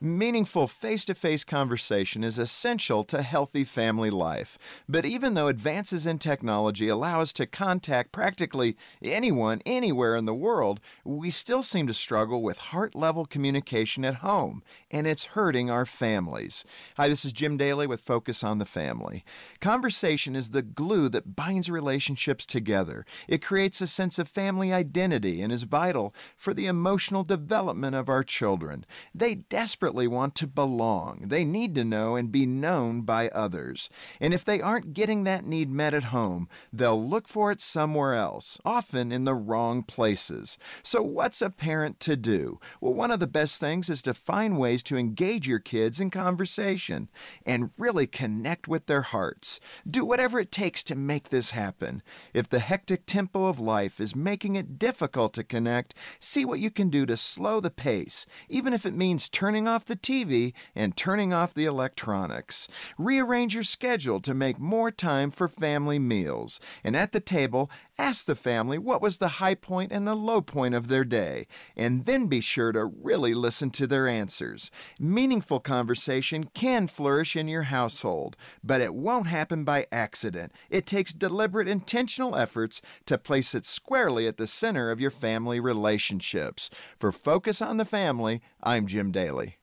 Meaningful face to face conversation is essential to healthy family life. But even though advances in technology allow us to contact practically anyone anywhere in the world, we still seem to struggle with heart level communication at home, and it's hurting our families. Hi, this is Jim Daly with Focus on the Family. Conversation is the glue that binds relationships together. It creates a sense of family identity and is vital for the emotional development of our children. They desperately desperately want to belong. They need to know and be known by others. And if they aren't getting that need met at home, they'll look for it somewhere else, often in the wrong places. So, what's a parent to do? Well, one of the best things is to find ways to engage your kids in conversation and really connect with their hearts. Do whatever it takes to make this happen. If the hectic tempo of life is making it difficult to connect, see what you can do to slow the pace, even if it means turning off off the TV and turning off the electronics. Rearrange your schedule to make more time for family meals. And at the table, ask the family what was the high point and the low point of their day. And then be sure to really listen to their answers. Meaningful conversation can flourish in your household, but it won't happen by accident. It takes deliberate, intentional efforts to place it squarely at the center of your family relationships. For Focus on the Family, I'm Jim Daly.